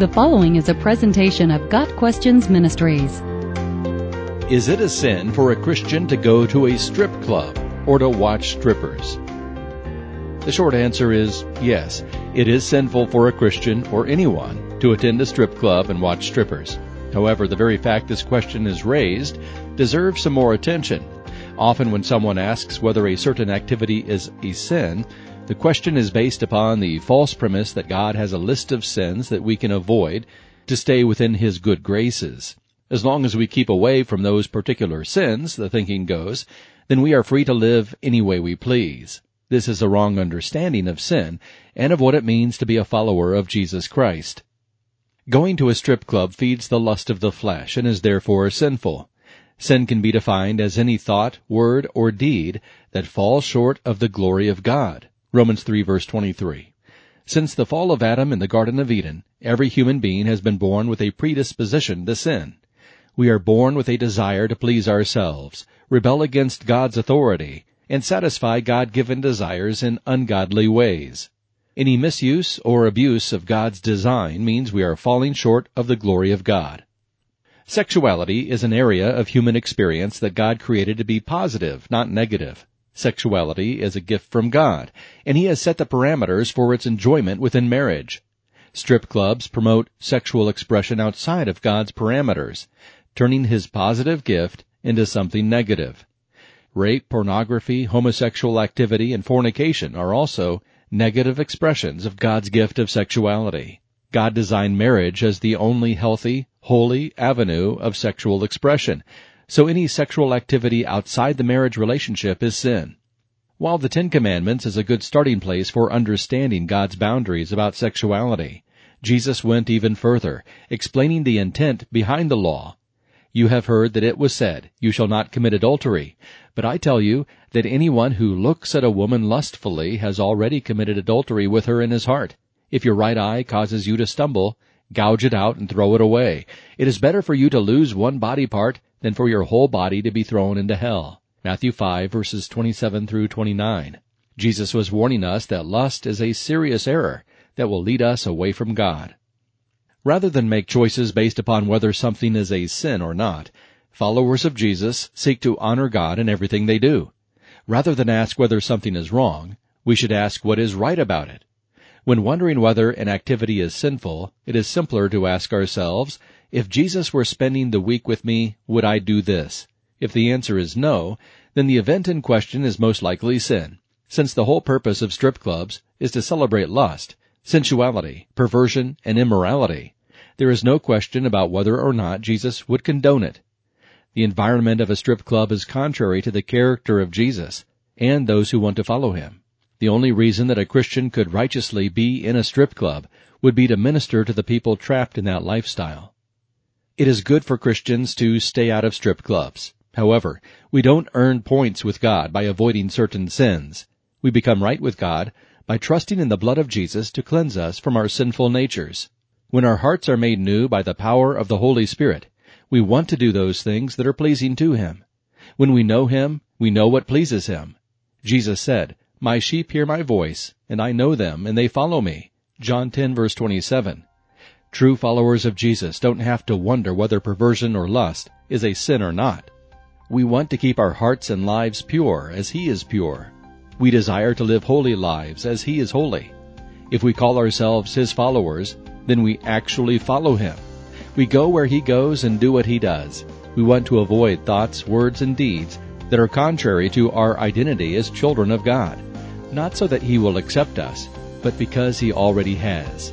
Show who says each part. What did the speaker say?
Speaker 1: The following is a presentation of Got Questions Ministries.
Speaker 2: Is it a sin for a Christian to go to a strip club or to watch strippers? The short answer is yes. It is sinful for a Christian or anyone to attend a strip club and watch strippers. However, the very fact this question is raised deserves some more attention. Often when someone asks whether a certain activity is a sin, the question is based upon the false premise that God has a list of sins that we can avoid to stay within His good graces. As long as we keep away from those particular sins, the thinking goes, then we are free to live any way we please. This is a wrong understanding of sin and of what it means to be a follower of Jesus Christ. Going to a strip club feeds the lust of the flesh and is therefore sinful. Sin can be defined as any thought, word, or deed that falls short of the glory of God. Romans 3 verse 23. Since the fall of Adam in the Garden of Eden, every human being has been born with a predisposition to sin. We are born with a desire to please ourselves, rebel against God's authority, and satisfy God-given desires in ungodly ways. Any misuse or abuse of God's design means we are falling short of the glory of God. Sexuality is an area of human experience that God created to be positive, not negative. Sexuality is a gift from God, and He has set the parameters for its enjoyment within marriage. Strip clubs promote sexual expression outside of God's parameters, turning His positive gift into something negative. Rape, pornography, homosexual activity, and fornication are also negative expressions of God's gift of sexuality. God designed marriage as the only healthy, holy avenue of sexual expression, so any sexual activity outside the marriage relationship is sin. While the Ten Commandments is a good starting place for understanding God's boundaries about sexuality, Jesus went even further, explaining the intent behind the law. You have heard that it was said, You shall not commit adultery. But I tell you that anyone who looks at a woman lustfully has already committed adultery with her in his heart. If your right eye causes you to stumble, gouge it out and throw it away. It is better for you to lose one body part than for your whole body to be thrown into hell. Matthew 5 verses 27 through 29. Jesus was warning us that lust is a serious error that will lead us away from God. Rather than make choices based upon whether something is a sin or not, followers of Jesus seek to honor God in everything they do. Rather than ask whether something is wrong, we should ask what is right about it. When wondering whether an activity is sinful, it is simpler to ask ourselves, if Jesus were spending the week with me, would I do this? If the answer is no, then the event in question is most likely sin, since the whole purpose of strip clubs is to celebrate lust, sensuality, perversion, and immorality. There is no question about whether or not Jesus would condone it. The environment of a strip club is contrary to the character of Jesus and those who want to follow him. The only reason that a Christian could righteously be in a strip club would be to minister to the people trapped in that lifestyle. It is good for Christians to stay out of strip clubs. However, we don't earn points with God by avoiding certain sins. We become right with God by trusting in the blood of Jesus to cleanse us from our sinful natures. When our hearts are made new by the power of the Holy Spirit, we want to do those things that are pleasing to Him. When we know Him, we know what pleases Him. Jesus said, My sheep hear my voice, and I know them, and they follow me. John 10 verse 27. True followers of Jesus don't have to wonder whether perversion or lust is a sin or not. We want to keep our hearts and lives pure as He is pure. We desire to live holy lives as He is holy. If we call ourselves His followers, then we actually follow Him. We go where He goes and do what He does. We want to avoid thoughts, words, and deeds that are contrary to our identity as children of God. Not so that He will accept us, but because He already has.